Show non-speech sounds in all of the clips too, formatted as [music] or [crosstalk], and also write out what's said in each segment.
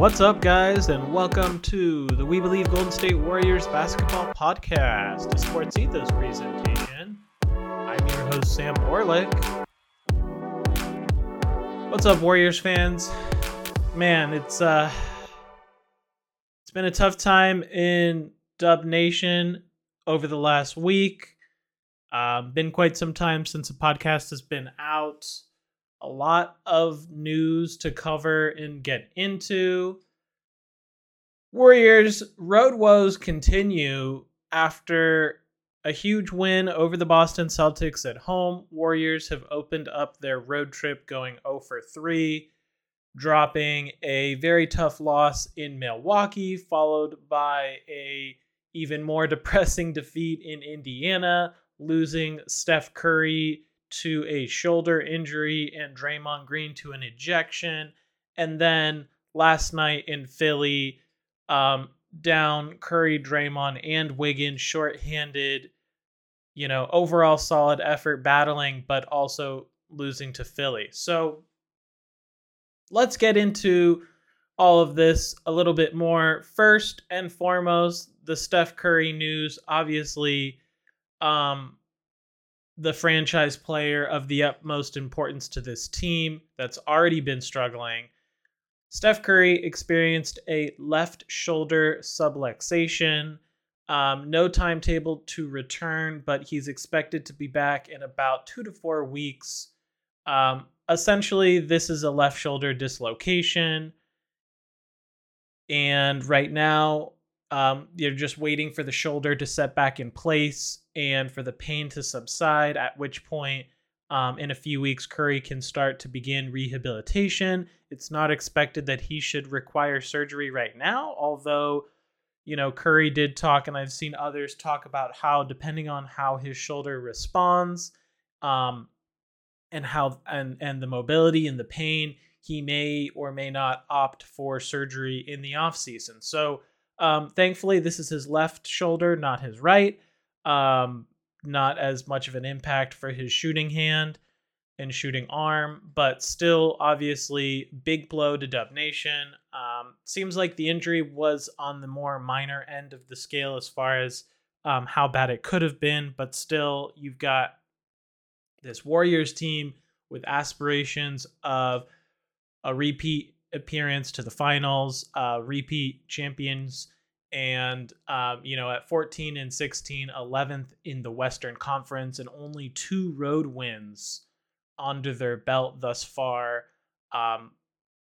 What's up, guys, and welcome to the We Believe Golden State Warriors basketball podcast, a Sports Ethos presentation. I'm your host, Sam Orlik. What's up, Warriors fans? Man, it's uh, it's been a tough time in Dub Nation over the last week. Uh, been quite some time since the podcast has been out a lot of news to cover and get into. Warriors road woes continue after a huge win over the Boston Celtics at home. Warriors have opened up their road trip going 0 for 3, dropping a very tough loss in Milwaukee, followed by a even more [laughs] depressing defeat in Indiana, losing Steph Curry to a shoulder injury and Draymond Green to an ejection. And then last night in Philly, um, down Curry, Draymond, and Wiggins, shorthanded, you know, overall solid effort battling, but also losing to Philly. So let's get into all of this a little bit more. First and foremost, the Steph Curry news. Obviously, um, the franchise player of the utmost importance to this team that's already been struggling. Steph Curry experienced a left shoulder subluxation. Um, no timetable to return, but he's expected to be back in about two to four weeks. Um, essentially, this is a left shoulder dislocation. And right now, um, you're just waiting for the shoulder to set back in place and for the pain to subside, at which point, um, in a few weeks, Curry can start to begin rehabilitation. It's not expected that he should require surgery right now, although, you know, Curry did talk, and I've seen others talk about how, depending on how his shoulder responds, um, and how and and the mobility and the pain, he may or may not opt for surgery in the off season. So um, thankfully, this is his left shoulder, not his right. Um, not as much of an impact for his shooting hand and shooting arm, but still, obviously, big blow to Dub Nation. Um, seems like the injury was on the more minor end of the scale as far as um, how bad it could have been, but still, you've got this Warriors team with aspirations of a repeat appearance to the finals, uh, repeat champions, and um, you know at 14 and 16, 11th in the Western Conference, and only two road wins under their belt thus far. Um,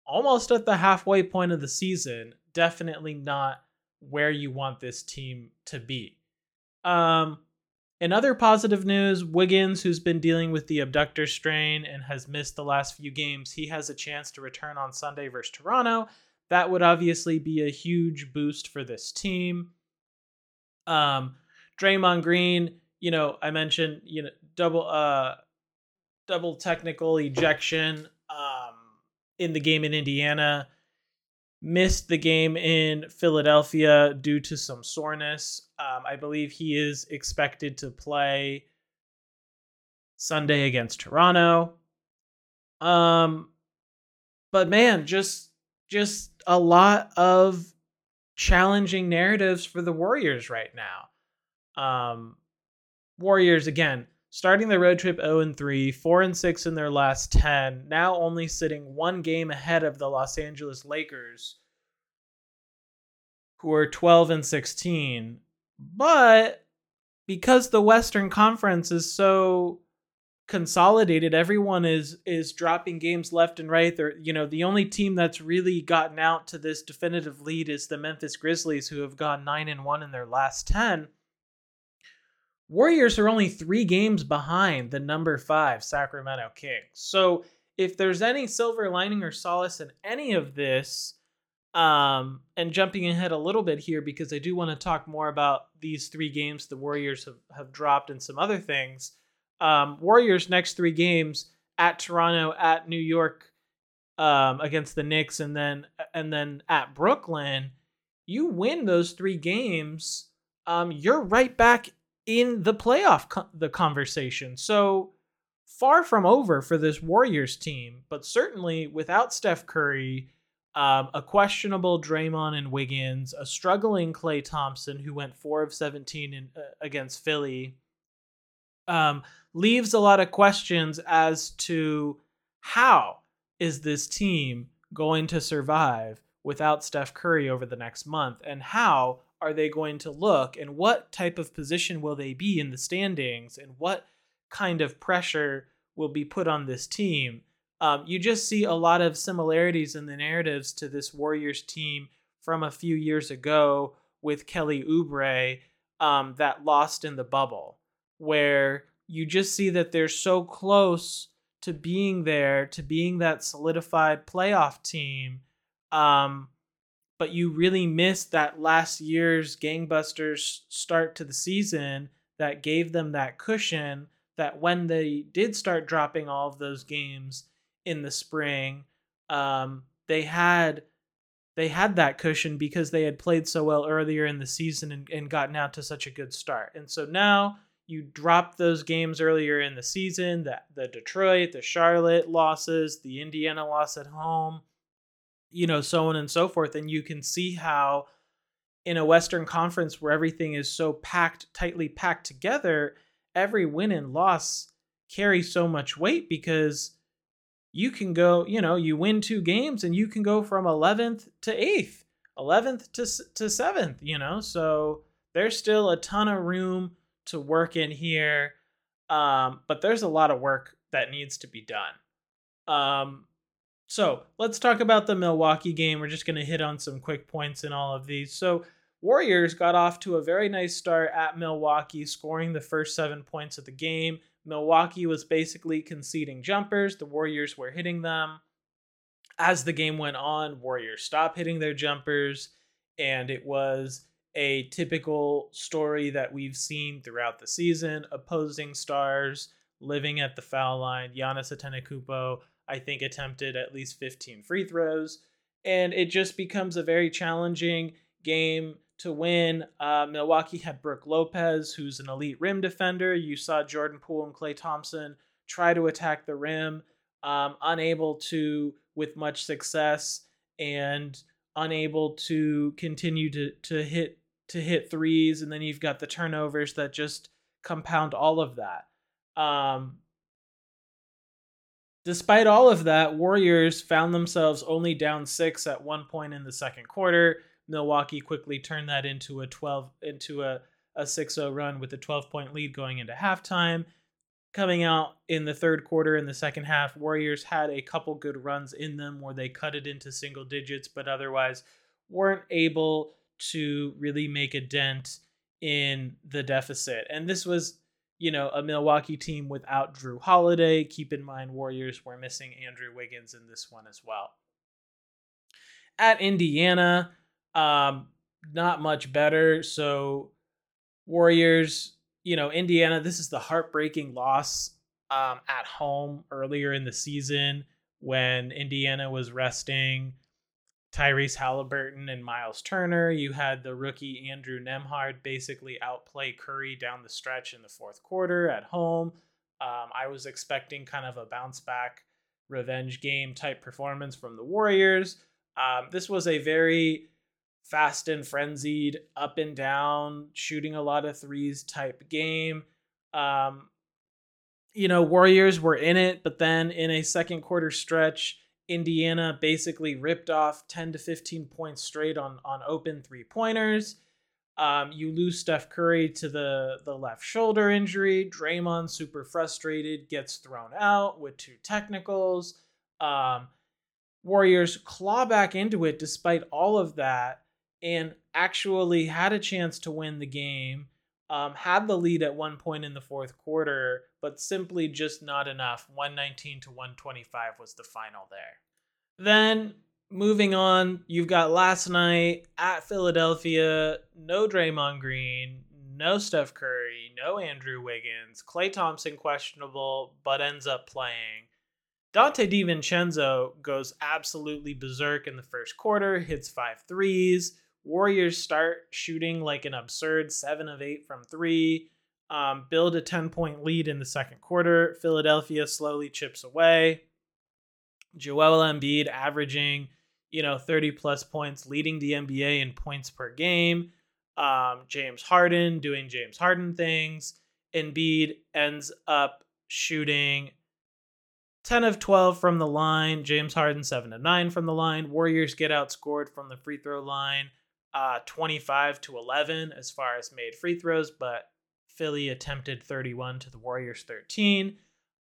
almost at the halfway point of the season. Definitely not where you want this team to be. Um, in other positive news, Wiggins, who's been dealing with the adductor strain and has missed the last few games, he has a chance to return on Sunday versus Toronto. That would obviously be a huge boost for this team. Um, Draymond Green, you know, I mentioned, you know, double uh double technical ejection um in the game in Indiana missed the game in Philadelphia due to some soreness. Um, I believe he is expected to play Sunday against Toronto. Um, but man, just just a lot of challenging narratives for the Warriors right now. Um, Warriors again starting the road trip 0 and 3, 4 and 6 in their last 10, now only sitting one game ahead of the Los Angeles Lakers, who are 12 and 16. But because the Western Conference is so consolidated, everyone is is dropping games left and right. They're, you know, the only team that's really gotten out to this definitive lead is the Memphis Grizzlies, who have gone 9 and 1 in their last 10 Warriors are only three games behind the number five Sacramento Kings. So if there's any silver lining or solace in any of this, um, and jumping ahead a little bit here because I do want to talk more about these three games the Warriors have, have dropped and some other things. Um, Warriors next three games at Toronto, at New York, um, against the Knicks, and then and then at Brooklyn. You win those three games, um, you're right back in the playoff co- the conversation. So far from over for this Warriors team, but certainly without Steph Curry, um, a questionable Draymond and Wiggins, a struggling Klay Thompson who went four of seventeen in, uh, against Philly, um, leaves a lot of questions as to how is this team going to survive without Steph Curry over the next month, and how are they going to look, and what type of position will they be in the standings, and what kind of pressure will be put on this team um, you just see a lot of similarities in the narratives to this Warriors team from a few years ago with Kelly Oubre um, that lost in the bubble, where you just see that they're so close to being there, to being that solidified playoff team. Um, but you really missed that last year's gangbusters start to the season that gave them that cushion that when they did start dropping all of those games, in the spring, um, they had they had that cushion because they had played so well earlier in the season and, and gotten out to such a good start. And so now you drop those games earlier in the season, that the Detroit, the Charlotte losses, the Indiana loss at home, you know, so on and so forth. And you can see how in a Western Conference where everything is so packed, tightly packed together, every win and loss carry so much weight because you can go, you know, you win two games and you can go from 11th to 8th, 11th to to 7th, you know. So there's still a ton of room to work in here. Um, but there's a lot of work that needs to be done. Um, so let's talk about the Milwaukee game. We're just going to hit on some quick points in all of these. So, Warriors got off to a very nice start at Milwaukee, scoring the first seven points of the game. Milwaukee was basically conceding jumpers. The Warriors were hitting them. As the game went on, Warriors stopped hitting their jumpers, and it was a typical story that we've seen throughout the season. Opposing stars living at the foul line. Giannis Antetokounmpo, I think, attempted at least 15 free throws, and it just becomes a very challenging game to win. Uh, Milwaukee had Brook Lopez, who's an elite rim defender. You saw Jordan Poole and Klay Thompson try to attack the rim, um, unable to with much success, and unable to continue to to hit to hit threes. And then you've got the turnovers that just compound all of that. Um, despite all of that, Warriors found themselves only down six at one point in the second quarter. Milwaukee quickly turned that into a 12 into a a 6-0 run with a 12 point lead going into halftime. Coming out in the third quarter in the second half, Warriors had a couple good runs in them where they cut it into single digits, but otherwise weren't able to really make a dent in the deficit. And this was, you know, a Milwaukee team without Jrue Holiday. Keep in mind, Warriors were missing Andrew Wiggins in this one as well. At Indiana, um, not much better. So Warriors, you know, Indiana, this is the heartbreaking loss um, at home earlier in the season when Indiana was resting Tyrese Halliburton and Miles Turner. You had the rookie Andrew Nembhard basically outplay Curry down the stretch in the fourth quarter at home. Um, I was expecting kind of a bounce back revenge game type performance from the Warriors. Um, this was a very fast and frenzied, up and down, shooting a lot of threes type game. Um, you know, Warriors were in it, but then in a second quarter stretch, Indiana basically ripped off 10 to 15 points straight on on open three pointers. Um, you lose Steph Curry to the the left shoulder injury. Draymond super frustrated, gets thrown out with two technicals. Um, Warriors claw back into it despite all of that and actually had a chance to win the game. Um, had the lead at one point in the fourth quarter, but simply just not enough. 119 to 125 was the final there. Then moving on, you've got last night at Philadelphia, no Draymond Green, no Steph Curry, no Andrew Wiggins, Klay Thompson questionable, but ends up playing. Donte DiVincenzo goes absolutely berserk in the first quarter, hits five threes. Warriors start shooting like an absurd seven of eight from three, um, build a 10 point lead in the second quarter. Philadelphia slowly chips away. Joel Embiid averaging, you know, 30 plus points, leading the NBA in points per game. Um, James Harden doing James Harden things. Embiid ends up shooting 10 of 12 from the line. James Harden 7 of 9 from the line. Warriors get outscored from the free throw line uh, 25 to 11 as far as made free throws, but Philly attempted 31 to the Warriors 13.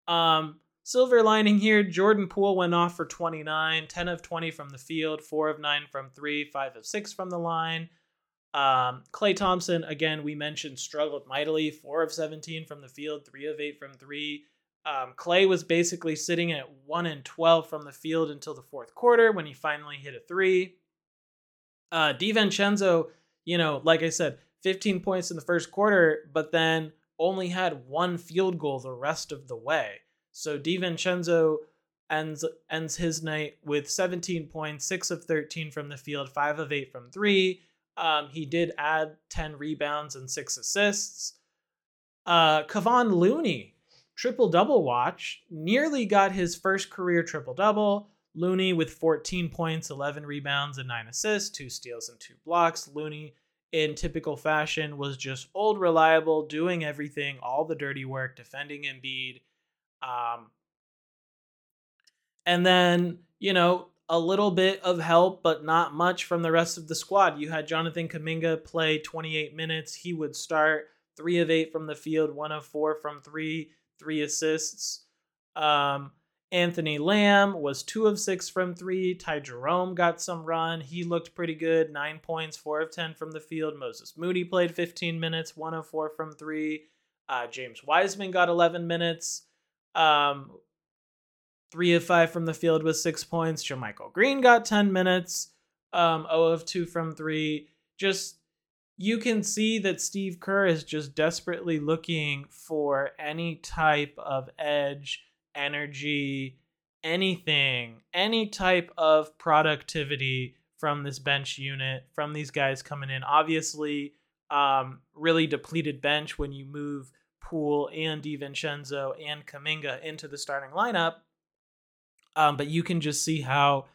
Um, silver lining here Jordan Poole went off for 29, 10 of 20 from the field, 4 of 9 from 3, 5 of 6 from the line. Um, Klay Thompson, again, we mentioned struggled mightily, 4 of 17 from the field, 3 of 8 from 3. Um, Klay was basically sitting at 1 and 12 from the field until the fourth quarter when he finally hit a 3. Uh, DiVincenzo, you know, like I said, 15 points in the first quarter, but then only had one field goal the rest of the way. So DiVincenzo ends ends his night with 17 points, six of 13 from the field, five of eight from three. Um, he did add 10 rebounds and six assists. Uh, Kevon Looney, triple double watch, nearly got his first career triple double. Looney with 14 points, 11 rebounds, and 9 assists, 2 steals, and 2 blocks. Looney, in typical fashion, was just old reliable, doing everything, all the dirty work, defending Embiid. Um, and then, you know, a little bit of help, but not much from the rest of the squad. You had Jonathan Kuminga play 28 minutes. He would start three of eight from the field, one of four from three, three assists. Um, Anthony Lamb was two of six from three. Ty Jerome got some run. He looked pretty good. Nine points, four of 10 from the field. Moses Moody played 15 minutes, one of four from three. Uh, James Wiseman got 11 minutes. Um, three of five from the field with six points. JaMychal Green got 10 minutes. Um, 0 of two from three. Just you can see that Steve Kerr is just desperately looking for any type of edge energy, anything, any type of productivity from this bench unit, from these guys coming in. Obviously, um, really depleted bench when you move Poole and DiVincenzo and Kuminga into the starting lineup. Um, but you can just see how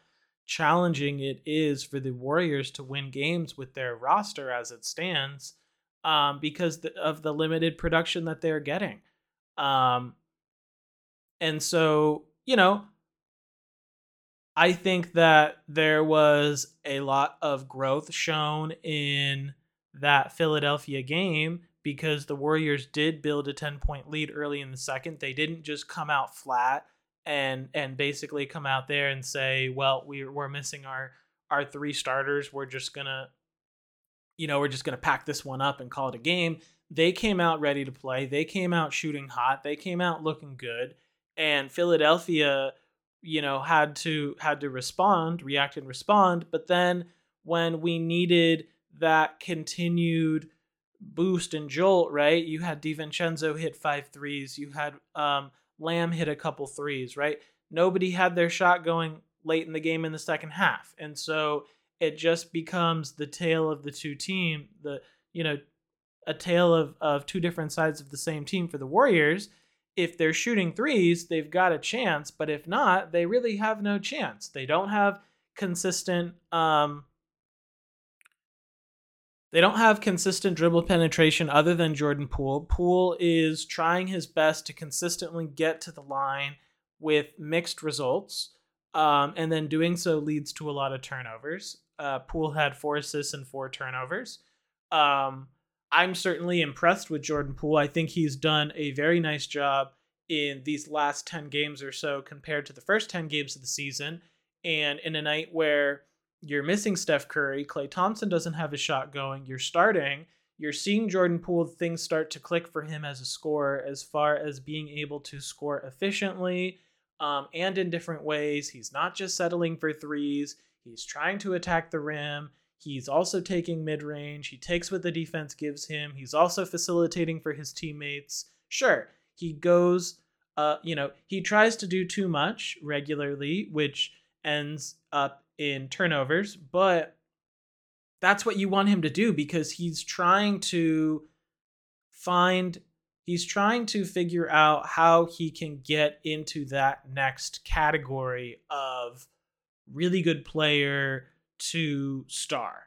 challenging it is for the Warriors to win games with their roster as it stands um, because of the limited production that they're getting. Um, and so, you know, I think that there was a lot of growth shown in that Philadelphia game because the Warriors did build a 10 point lead early in the second. They didn't just come out flat and and basically come out there and say, well, we we're missing our our three starters. We're just to you know, we're just going to pack this one up and call it a game. They came out ready to play. They came out shooting hot. They came out looking good and Philadelphia, you know, had to had to respond, react and respond. But then when we needed that continued boost and jolt, right? You had DiVincenzo hit five threes. You had um, Lamb hit a couple threes, right? Nobody had their shot going late in the game in the second half, and so it just becomes the tale of the two team. The you know a tale of of two different sides of the same team for the Warriors if they're shooting threes, they've got a chance, but if not, they really have no chance. They don't have consistent um they don't have consistent dribble penetration other than Jordan Poole. Poole is trying his best to consistently get to the line with mixed results. Um, and then doing so leads to a lot of turnovers. Uh, Poole had four assists and four turnovers. Um, I'm certainly impressed with Jordan Poole. I think he's done a very nice job in these last 10 games or so compared to the first 10 games of the season. And in a night where you're missing Steph Curry, Klay Thompson doesn't have a shot going, you're starting, you're seeing Jordan Poole, things start to click for him as a scorer as far as being able to score efficiently um, and in different ways. He's not just settling for threes, he's trying to attack the rim. He's also taking mid range. He takes what the defense gives him. He's also facilitating for his teammates. Sure, he goes, uh, you know, he tries to do too much regularly, which ends up in turnovers, but that's what you want him to do because he's trying to find he's trying to figure out how he can get into that next category of really good player to star.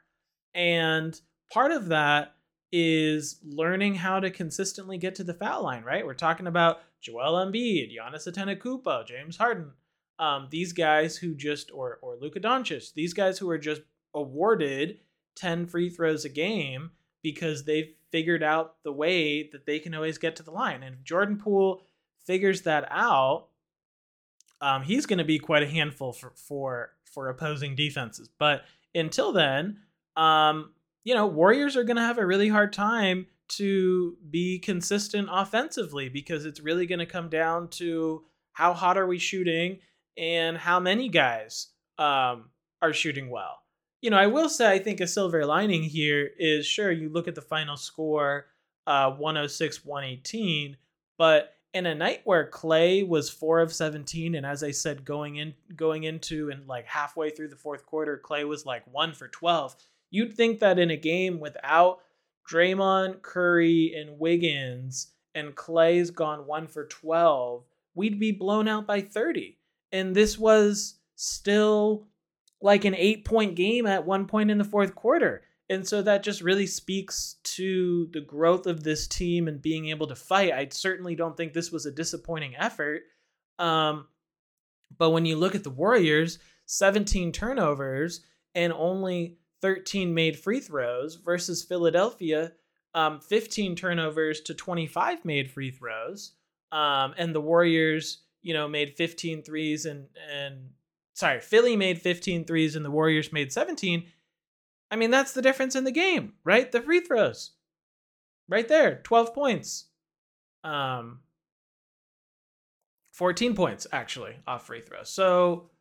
And part of that is learning how to consistently get to the foul line, right? We're talking about Joel Embiid, Giannis Antetokounmpo, James Harden, um, these guys who just or or Luka Doncic, these guys who are just awarded 10 free throws a game because they've figured out the way that they can always get to the line. And if Jordan Poole figures that out, um, he's going to be quite a handful for, for for opposing defenses. But until then, um, you know, Warriors are going to have a really hard time to be consistent offensively because it's really going to come down to how hot are we shooting and how many guys um, are shooting well. You know, I will say I think a silver lining here is sure you look at the final score uh 106 118, but in a night where Klay was 4 of 17 and as I said going in going into and like halfway through the fourth quarter Klay was like 1 for 12. You'd think that in a game without Draymond, Curry and Wiggins and Klay's gone 1 for 12, we'd be blown out by 30. And this was still like an 8-point game at one point in the fourth quarter. And so that just really speaks to the growth of this team and being able to fight. I certainly don't think this was a disappointing effort. Um, but when you look at the Warriors, 17 turnovers and only 13 made free throws versus Philadelphia, um, 15 turnovers to 25 made free throws. Um, and the Warriors, you know, made 15 threes and, and sorry, Philly made 15 threes and the Warriors made 17 I mean, that's the difference in the game, right? The free throws. Right there, 12 points. Um 14 points actually off free throws. So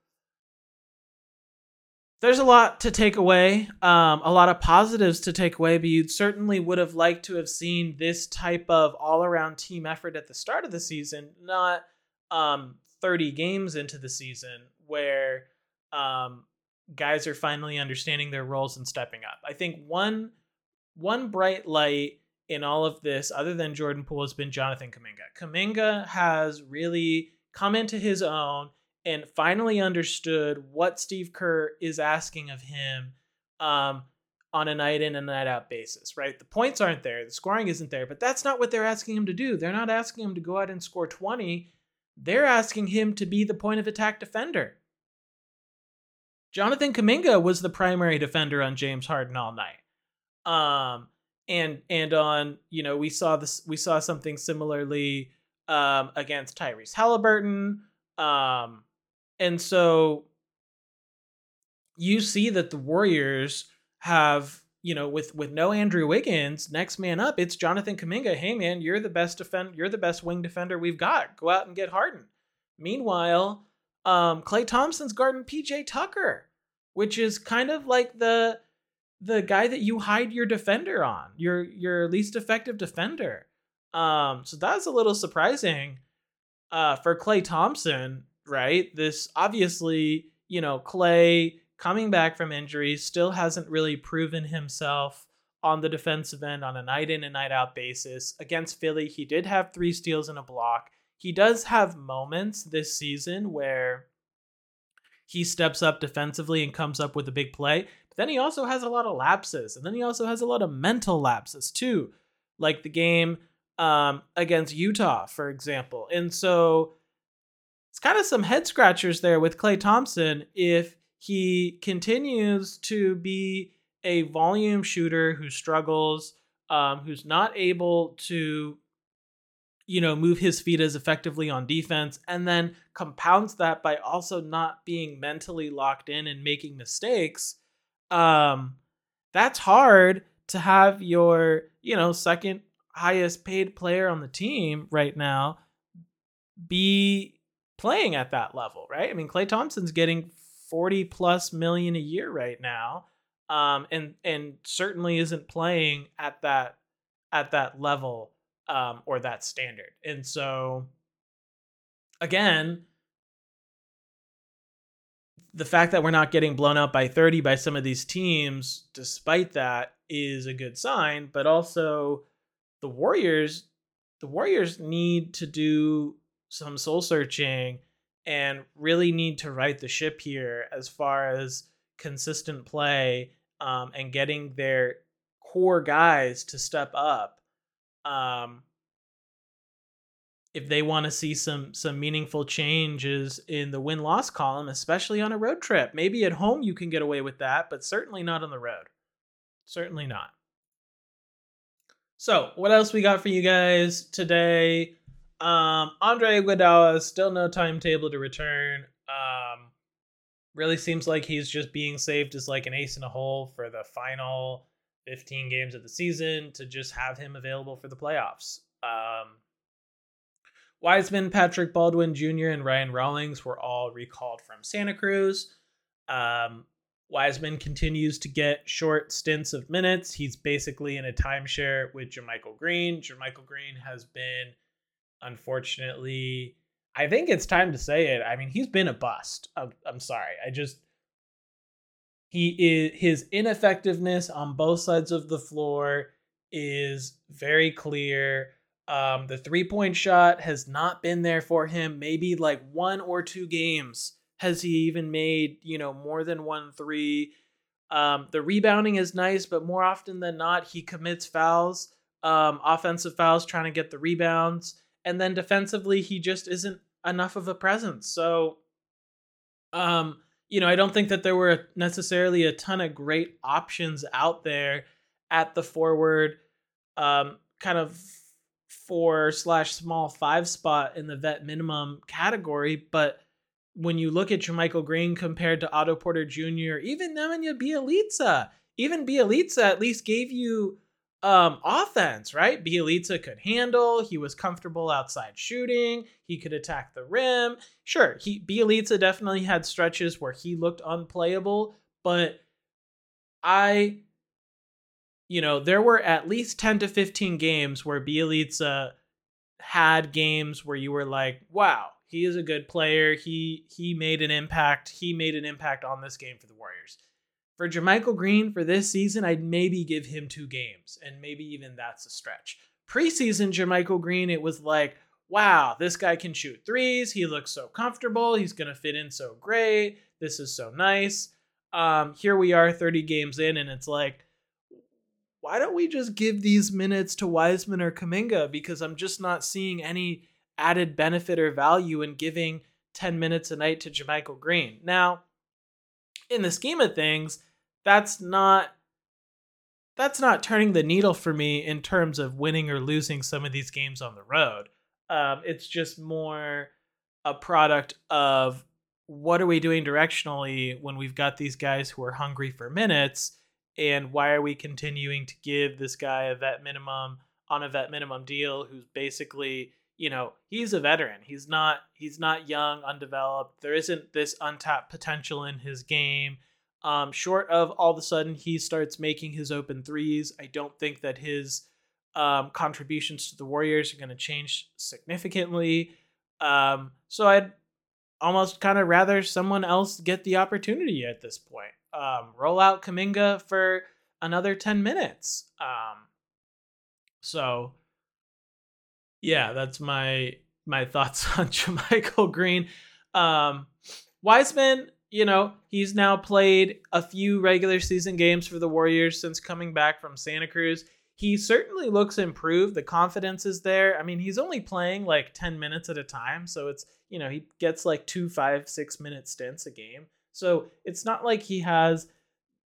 there's a lot to take away, um, a lot of positives to take away, but you certainly would have liked to have seen this type of all around team effort at the start of the season, not um, 30 games into the season where um, guys are finally understanding their roles and stepping up. I think one one bright light in all of this, other than Jordan Poole, has been Jonathan Kuminga. Kuminga has really come into his own and finally understood what Steve Kerr is asking of him um, on a night in and night out basis, right? The points aren't there, the scoring isn't there, but that's not what they're asking him to do. They're not asking him to go out and score 20. They're asking him to be the point of attack defender. Jonathan Kuminga was the primary defender on James Harden all night. Um, and and on you know we saw this we saw something similarly um, against Tyrese Halliburton. Um, and so you see that the Warriors have you know with with no Andrew Wiggins, next man up, it's Jonathan Kuminga. Hey man, you're the best defend you're the best wing defender we've got. Go out and get Harden. Meanwhile, um, Klay Thompson's guarding PJ Tucker, which is kind of like the the guy that you hide your defender on, your your least effective defender. Um, so that's a little surprising uh, for Klay Thompson, right? This obviously, you know, Klay coming back from injury still hasn't really proven himself on the defensive end on a night in and night out basis. Against Philly, he did have three steals and a block he does have moments this season where he steps up defensively and comes up with a big play. But then he also has a lot of lapses. And then he also has a lot of mental lapses too, like the game um, against Utah, for example. And so it's kind of some head scratchers there with Klay Thompson if he continues to be a volume shooter who struggles, um, who's not able to you know, move his feet as effectively on defense, and then compounds that by also not being mentally locked in and making mistakes. Um, that's hard to have your, you know, second highest paid player on the team right now be playing at that level, right? I mean, Klay Thompson's getting 40 plus million a year right now. Um, and and certainly isn't playing at that at that level um, or that standard. And so, again, the fact that we're not getting blown up by 30 by some of these teams, despite that, is a good sign. But also, the Warriors, the Warriors need to do some soul searching and really need to right the ship here as far as consistent play um, and getting their core guys to step up. Um, if they want to see some some meaningful changes in the win loss column, especially on a road trip. Maybe at home you can get away with that, but certainly not on the road. Certainly not. So, what else we got for you guys today? Um, Andre Iguodala still no timetable to return. Um, really seems like he's just being saved as like an ace in a hole for the final 15 games of the season to just have him available for the playoffs. Um, Wiseman, Patrick Baldwin Jr., and Ryan Rollins were all recalled from Santa Cruz. Um, Wiseman continues to get short stints of minutes. He's basically in a timeshare with JaMychal Green. JaMychal Green has been, unfortunately, I think it's time to say it. I mean, he's been a bust. I'm, I'm sorry. I just he is his ineffectiveness on both sides of the floor is very clear. Um, the three point shot has not been there for him. Maybe like one or two games has he even made, you know, more than one three. Um, the rebounding is nice, but more often than not, he commits fouls, um, offensive fouls, trying to get the rebounds. And then defensively, he just isn't enough of a presence. So, um, you know, I don't think that there were necessarily a ton of great options out there at the forward, um, kind of four slash small five spot in the vet minimum category. But when you look at JaMychal Green compared to Otto Porter Jr., even Nemanja Bjelica, even Bjelica at least gave you um, offense, right? Bjelica could handle. He was comfortable outside shooting. He could attack the rim. Sure, he Bjelica definitely had stretches where he looked unplayable, but I you know, there were at least 10 to 15 games where Bjelica had games where you were like, wow, he is a good player. He he made an impact. He made an impact on this game for the Warriors. For JaMychal Green for this season, I'd maybe give him two games, and maybe even that's a stretch. Preseason JaMychal Green, it was like, wow, this guy can shoot threes. He looks so comfortable. He's gonna fit in so great. This is so nice. Um, here we are 30 games in, and it's like, why don't we just give these minutes to Wiseman or Kuminga? Because I'm just not seeing any added benefit or value in giving 10 minutes a night to JaMychal Green. Now, in the scheme of things, that's not that's not turning the needle for me in terms of winning or losing some of these games on the road. Um, it's just more a product of what are we doing directionally when we've got these guys who are hungry for minutes and why are we continuing to give this guy a vet minimum on a vet minimum deal who's basically you know he's a veteran. He's not he's not young undeveloped. There isn't this untapped potential in his game um short of all of a sudden he starts making his open threes i don't think that his um contributions to the warriors are going to change significantly um so i'd almost kind of rather someone else get the opportunity at this point um, roll out Kuminga for another 10 minutes. Um, so yeah, that's my my thoughts [laughs] on JaMychal Green. Um, Wiseman, you know, he's now played a few regular season games for the Warriors since coming back from Santa Cruz. He certainly looks improved. The confidence is there. I mean, he's only playing like 10 minutes at a time. So it's, you know, he gets like two, five, six minute stints a game. So it's not like he has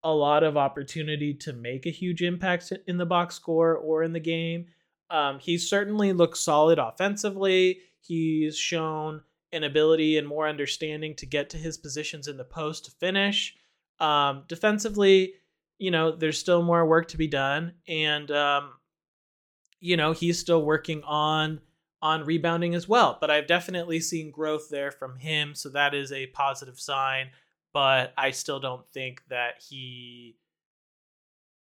a lot of opportunity to make a huge impact in the box score or in the game. Um, he certainly looks solid offensively. He's shown an ability and more understanding to get to his positions in the post to finish. Um, defensively, you know, there's still more work to be done, and um, you know he's still working on on rebounding as well. But I've definitely seen growth there from him, so that is a positive sign but I still don't think that he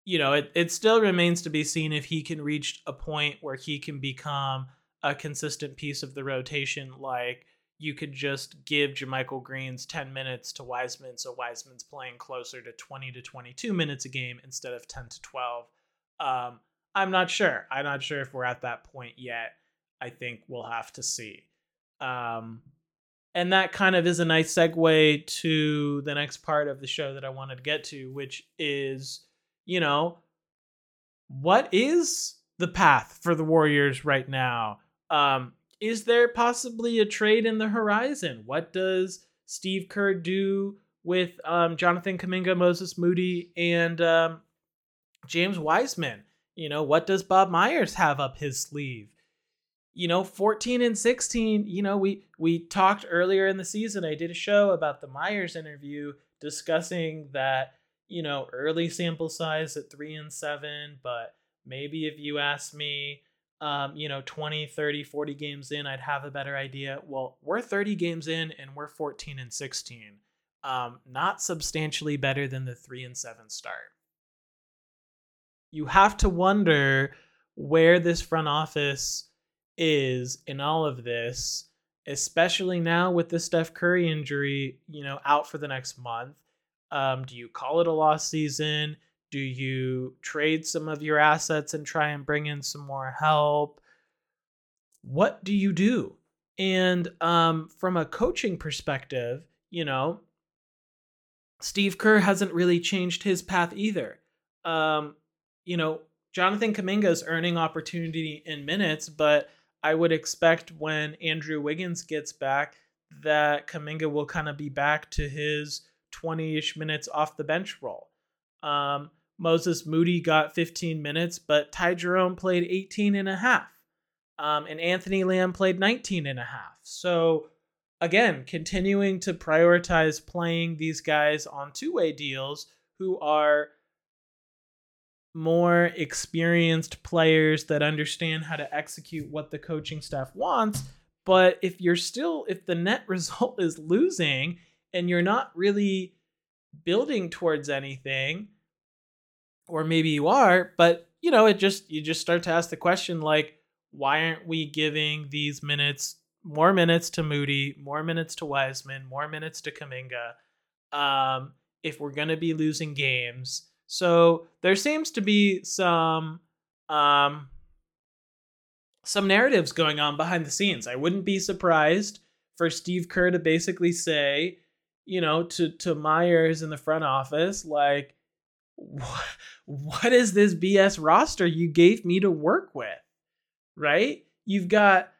you know, it, it still remains to be seen if he can reach a point where he can become a consistent piece of the rotation. Like you could just give JaMychal Green's 10 minutes to Wiseman, so Wiseman's playing closer to 20 to 22 minutes a game instead of 10 to 12. Um, I'm not sure. I'm not sure if we're at that point yet. I think we'll have to see. Um, and that kind of is a nice segue to the next part of the show that I wanted to get to, which is, you know, what is the path for the Warriors right now? Um, is there possibly a trade in the horizon? What does Steve Kerr do with um, Jonathan Kuminga, Moses Moody, and um, James Wiseman? You know, what does Bob Myers have up his sleeve? You know, 14 and 16, you know, we we talked earlier in the season. I did a show about the Myers interview discussing that, you know, early sample size at 3 and 7, but maybe if you ask me um, you know, 20, 30, 40 games in, I'd have a better idea. Well, we're 30 games in and we're 14 and 16. Um, not substantially better than the 3 and 7 start. You have to wonder where this front office is in all of this, especially now with the Steph Curry injury, you know, out for the next month. Um, do you call it a lost season? Do you trade some of your assets and try and bring in some more help? What do you do? And um, from a coaching perspective, you know, Steve Kerr hasn't really changed his path either. Um, you know, Jonathan Kuminga is earning opportunity in minutes, but I would expect when Andrew Wiggins gets back that Kuminga will kind of be back to his 20 ish minutes off the bench role. Um, Moses Moody got 15 minutes, but Ty Jerome played 18 and a half. Um, and Anthony Lamb played 19 and a half. So again, continuing to prioritize playing these guys on two-way deals who are more experienced players that understand how to execute what the coaching staff wants. But if you're still, if the net [laughs] result is losing and you're not really building towards anything, or maybe you are, but you know, it just you just start to ask the question like, why aren't we giving these minutes more minutes to Moody, more minutes to Wiseman, more minutes to Kuminga, um, if we're gonna be losing games? So there seems to be some um, some narratives going on behind the scenes. I wouldn't be surprised for Steve Kerr to basically say, you know, to to Myers in the front office, like, [laughs] what is this BS roster you gave me to work with? Right? You've got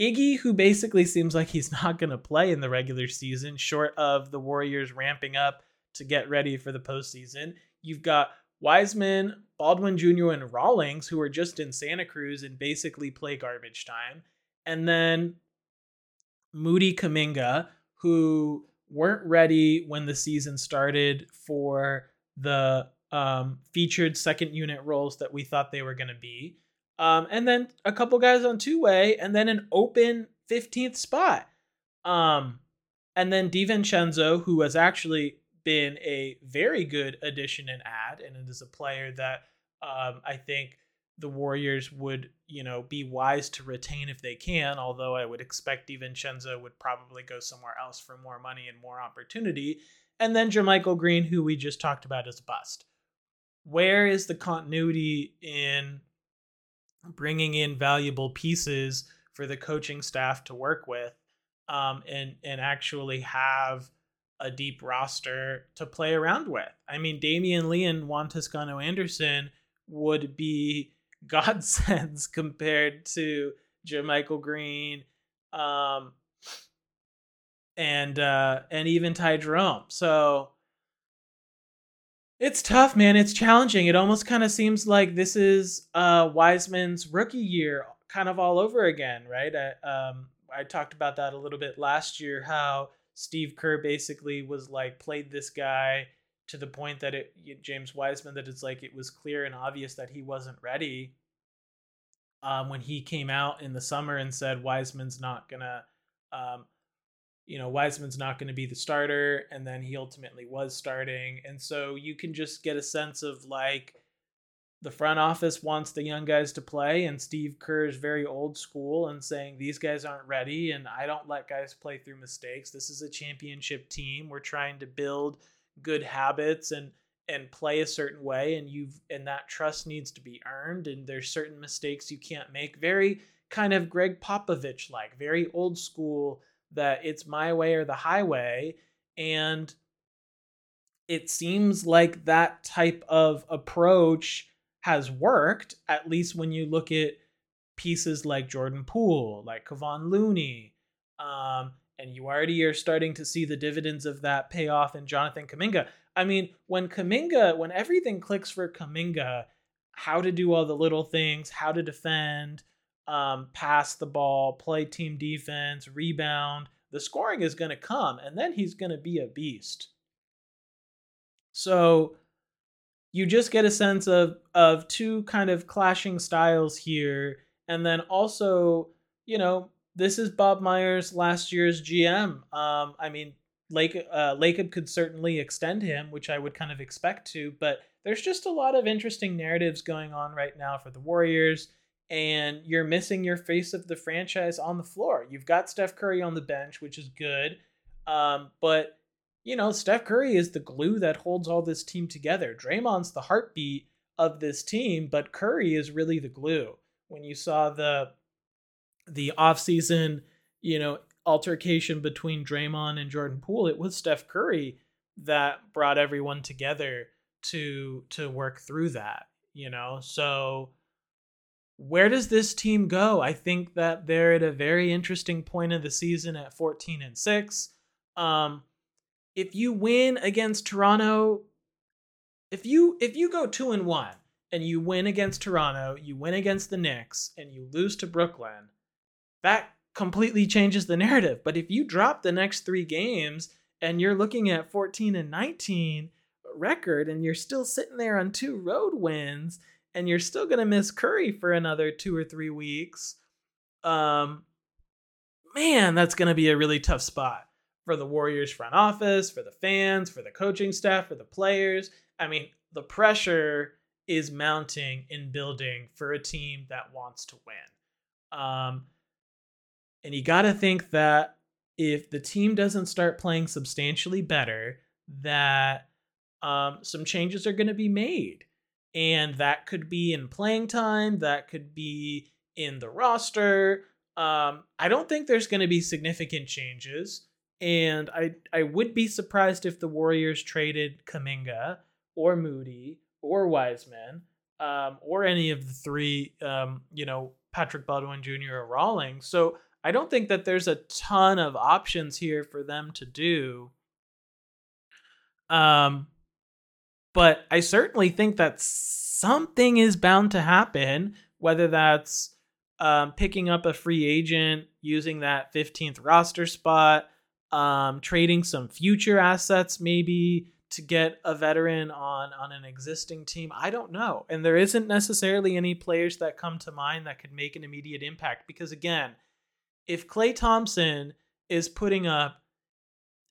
Iggy, who basically seems like he's [laughs] not going to play in the regular season, short of the Warriors ramping up to get ready for the postseason. You've got Wiseman, Baldwin Jr., and Rollins, who are just in Santa Cruz and basically play garbage time. And then Moody Kuminga, who weren't ready when the season started for the um, featured second unit roles that we thought they were going to be. Um, and then a couple guys on two way, and then an open 15th spot. Um, and then DiVincenzo, who has actually been a very good addition and add, and it is a player that um, I think the Warriors would, you know, be wise to retain if they can. Although I would expect DiVincenzo would probably go somewhere else for more money and more opportunity and then JaMychal Green, who we just talked about as a bust. Where is the continuity in bringing in valuable pieces for the coaching staff to work with, um, and and actually have a deep roster to play around with? I mean, Damion Lee and Juan Toscano Anderson would be [laughs] godsends compared to JaMychal Green, um, and uh, and even Ty Jerome. So it's tough, man. It's challenging. It almost kind of seems like this is uh, Wiseman's rookie year, kind of all over again, right? I, um, I talked about that a little bit last year. How Steve Kerr basically was like played this guy to the point that it James Wiseman that it's like it was clear and obvious that he wasn't ready. Um, when he came out in the summer and said Wiseman's not gonna um, you know, Wiseman's not going to be the starter, and then he ultimately was starting. And so you can just get a sense of like the front office wants the young guys to play, and Steve Kerr is very old school and saying these guys aren't ready, and I don't let guys play through mistakes. This is a championship team. We're trying to build good habits and and play a certain way and you've and that trust needs to be earned and there's certain mistakes you can't make very kind of Gregg Popovich like very old school that it's my way or the highway. And it seems like that type of approach has worked, at least when you look at pieces like Jordan Poole, like Kevon Looney. Um, and you already are starting to see the dividends of that pay off in Jonathan Kuminga. I mean, when Kuminga, when everything clicks for Kuminga, how to do all the little things, how to defend, um, pass the ball, play team defense, rebound, the scoring is going to come, and then he's going to be a beast. So you just get a sense of of two kind of clashing styles here, and then also, you know, this is Bob Myers last year's GM. Um, I mean, Lake uh, Lacob could certainly extend him, which I would kind of expect to, but there's just a lot of interesting narratives going on right now for the Warriors, and you're missing your face of the franchise on the floor. You've got Steph Curry on the bench, which is good, um, but you know Steph Curry is the glue that holds all this team together. Draymond's the heartbeat of this team, but Curry is really the glue. When you saw the the offseason, you know, altercation between Draymond and Jordan Poole, it was Steph Curry that brought everyone together to to work through that, you know. So where does this team go? I think that they're at a very interesting point of the season at 14 and 6. Um if you win against Toronto, if you if you go 2 and 1 and you win against Toronto, you win against the Knicks and you lose to Brooklyn, that completely changes the narrative. But if you drop the next three games and you're looking at 14 and 19 record and you're still sitting there on two road wins and you're still going to miss Curry for another two or three weeks, um, man, that's going to be a really tough spot for the Warriors front office, for the fans, for the coaching staff, for the players. I mean, the pressure is mounting in building for a team that wants to win. Um, and you got to think that if the team doesn't start playing substantially better, that um, some changes are going to be made. And that could be in playing time, that could be in the roster. Um, I don't think there's going to be significant changes. And I, I would be surprised if the Warriors traded Kuminga or Moody or Wiseman um, or any of the three, um, you know, Patrick Baldwin Jr. or Rollins. So I don't think that there's a ton of options here for them to do. Um, but I certainly think that something is bound to happen, whether that's um, picking up a free agent, using that 15th roster spot, um, trading some future assets maybe to get a veteran on on an existing team. I don't know. And there isn't necessarily any players that come to mind that could make an immediate impact because again, if Klay Thompson is putting up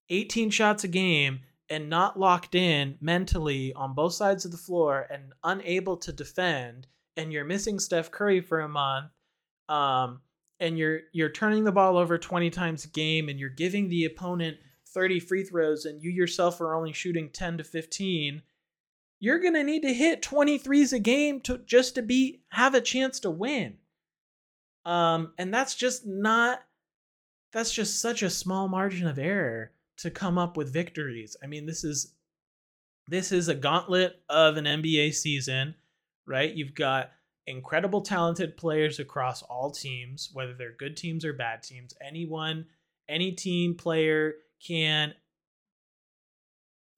18 shots a game and not locked in mentally on both sides of the floor and unable to defend, and you're missing Steph Curry for a month, um, and you're you're turning the ball over 20 times a game, and you're giving the opponent 30 free throws, and you yourself are only shooting 10 to 15, you're gonna need to hit 23s a game to just to be have a chance to win. Um, and that's just not, that's just such a small margin of error to come up with victories. I mean, this is, this is a gauntlet of an NBA season, right? You've got incredible talented players across all teams, whether they're good teams or bad teams. Anyone, any team player can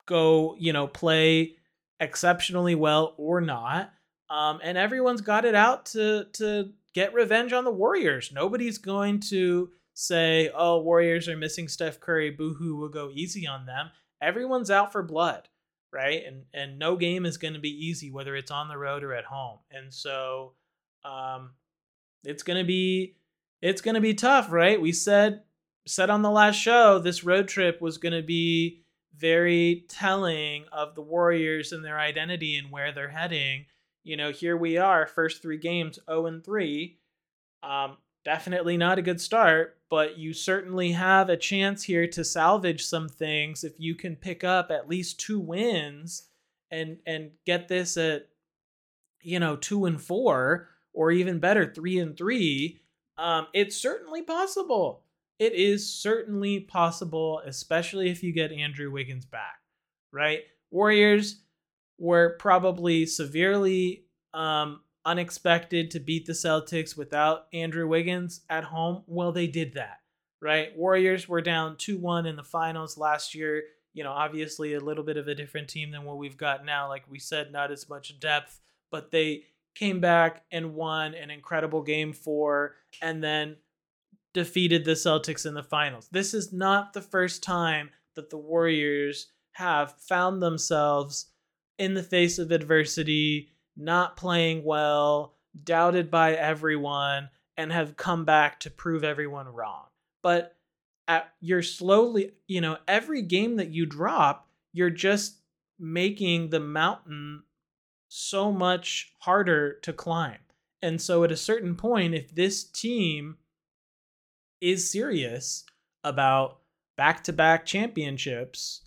go, you know, play exceptionally well or not. Um, and everyone's got it out to to get revenge on the Warriors. Nobody's going to say, "Oh, Warriors are missing Steph Curry. Boohoo, we'll go easy on them." Everyone's out for blood, right? And and no game is going to be easy, whether it's on the road or at home. And so, um, it's gonna be it's gonna be tough, right? We said said on the last show this road trip was gonna be very telling of the Warriors and their identity and where they're heading you know, here we are, first three games, 0 and 3. Um, definitely not a good start, but you certainly have a chance here to salvage some things if you can pick up at least two wins and and get this at you know two and four or even better three and three um, it's certainly possible it is certainly possible, especially if you get Andrew Wiggins back, right? Warriors were probably severely um, unexpected to beat the Celtics without Andrew Wiggins at home. Well, they did that, right? Warriors were down 2 1 in the finals last year. You know, obviously a little bit of a different team than what we've got now. Like we said, not as much depth, but they came back and won an incredible game four and then defeated the Celtics in the finals. This is not the first time that the Warriors have found themselves in the face of adversity, not playing well, doubted by everyone, and have come back to prove everyone wrong. But at, you're slowly, you know, every game that you drop, you're just making the mountain so much harder to climb. And so at a certain point, if this team is serious about back to back championships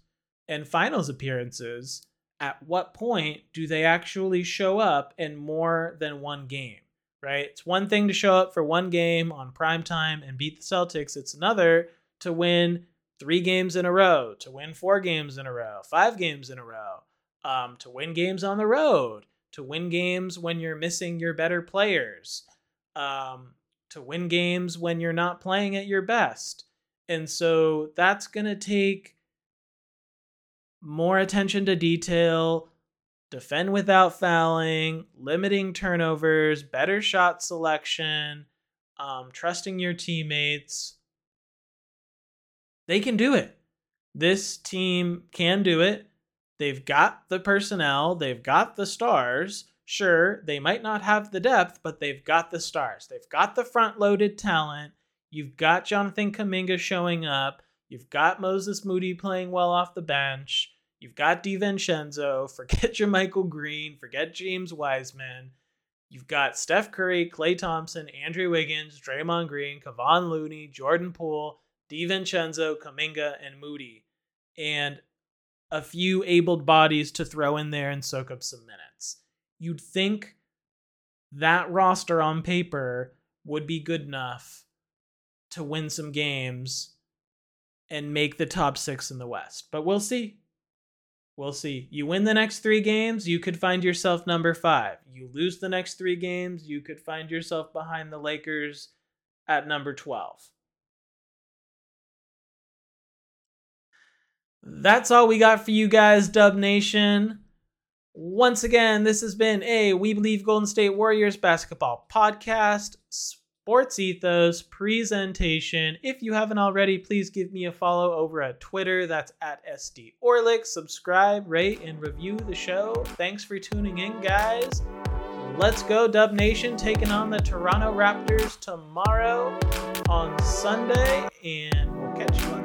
and finals appearances, at what point do they actually show up in more than one game? Right? It's one thing to show up for one game on prime time and beat the Celtics. It's another to win three games in a row, to win four games in a row, five games in a row, um, to win games on the road, to win games when you're missing your better players. Um, to win games when you're not playing at your best. And so that's going to take more attention to detail, defend without fouling, limiting turnovers, better shot selection, um, trusting your teammates. They can do it. This team can do it. They've got the personnel, they've got the stars. Sure, they might not have the depth, but they've got the stars. They've got the front loaded talent. You've got Jonathan Kuminga showing up. You've got Moses Moody playing well off the bench. You've got DiVincenzo. Forget [laughs] JaMychal Green. Forget James Wiseman. You've got Steph Curry, Klay Thompson, Andrew Wiggins, Draymond Green, Kevon Looney, Jordan Poole, DiVincenzo, Kuminga, and Moody. And a few abled bodies to throw in there and soak up some minutes you'd think that roster on paper would be good enough to win some games and make the top six in the West. But we'll see. We'll see. You win the next three games, you could find yourself number five. You lose the next three games, you could find yourself behind the Lakers at number 12. That's all we got for you guys, Dub Nation. Once again, this has been a We Believe Golden State Warriors basketball podcast, sports ethos presentation. If you haven't already, please give me a follow over at Twitter. That's at SD Orlik. Subscribe, rate, and review the show. Thanks for tuning in, guys. Let's go, Dub Nation, taking on the Toronto Raptors tomorrow on Sunday, and we'll catch you on